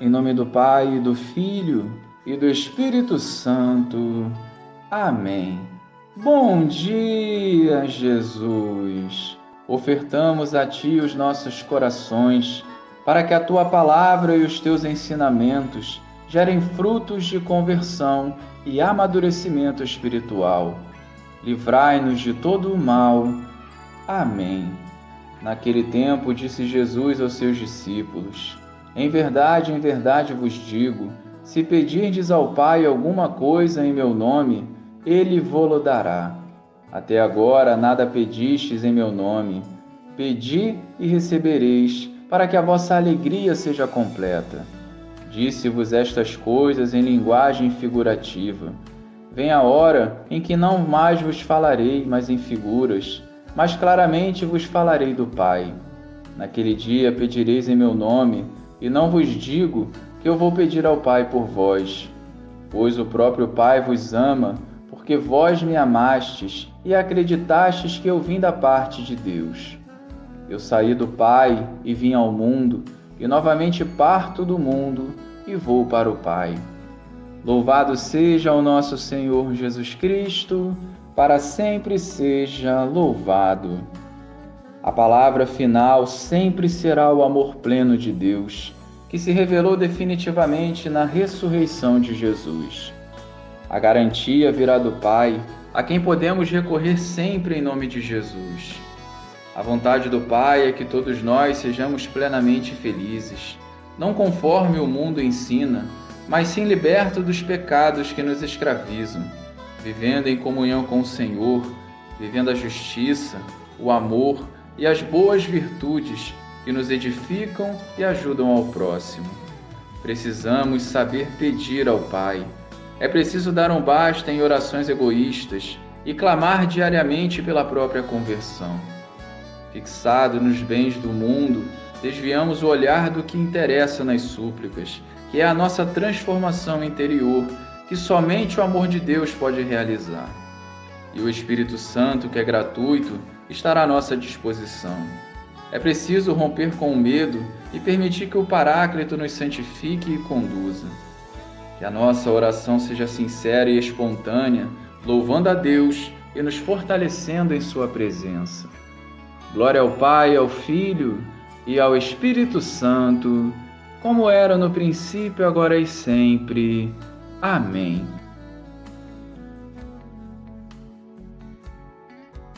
Em nome do Pai, do Filho e do Espírito Santo. Amém. Bom dia, Jesus. Ofertamos a Ti os nossos corações, para que a Tua palavra e os Teus ensinamentos gerem frutos de conversão e amadurecimento espiritual. Livrai-nos de todo o mal. Amém. Naquele tempo, disse Jesus aos seus discípulos: em verdade, em verdade vos digo: se pedirdes ao Pai alguma coisa em meu nome, ele vô-lo dará. Até agora nada pedistes em meu nome. Pedi e recebereis, para que a vossa alegria seja completa. Disse-vos estas coisas em linguagem figurativa. Vem a hora em que não mais vos falarei, mas em figuras, mas claramente vos falarei do Pai. Naquele dia pedireis em meu nome, e não vos digo que eu vou pedir ao Pai por vós, pois o próprio Pai vos ama, porque vós me amastes e acreditastes que eu vim da parte de Deus. Eu saí do Pai e vim ao mundo, e novamente parto do mundo e vou para o Pai. Louvado seja o nosso Senhor Jesus Cristo, para sempre seja louvado. A palavra final sempre será o amor pleno de Deus, que se revelou definitivamente na ressurreição de Jesus. A garantia virá do Pai, a quem podemos recorrer sempre em nome de Jesus. A vontade do Pai é que todos nós sejamos plenamente felizes, não conforme o mundo ensina, mas sim libertos dos pecados que nos escravizam, vivendo em comunhão com o Senhor, vivendo a justiça, o amor, e as boas virtudes que nos edificam e ajudam ao próximo. Precisamos saber pedir ao Pai. É preciso dar um basta em orações egoístas e clamar diariamente pela própria conversão. Fixado nos bens do mundo, desviamos o olhar do que interessa nas súplicas, que é a nossa transformação interior, que somente o amor de Deus pode realizar. E o Espírito Santo, que é gratuito, estará à nossa disposição. É preciso romper com o medo e permitir que o Paráclito nos santifique e conduza. Que a nossa oração seja sincera e espontânea, louvando a Deus e nos fortalecendo em Sua presença. Glória ao Pai, ao Filho e ao Espírito Santo, como era no princípio, agora e sempre. Amém.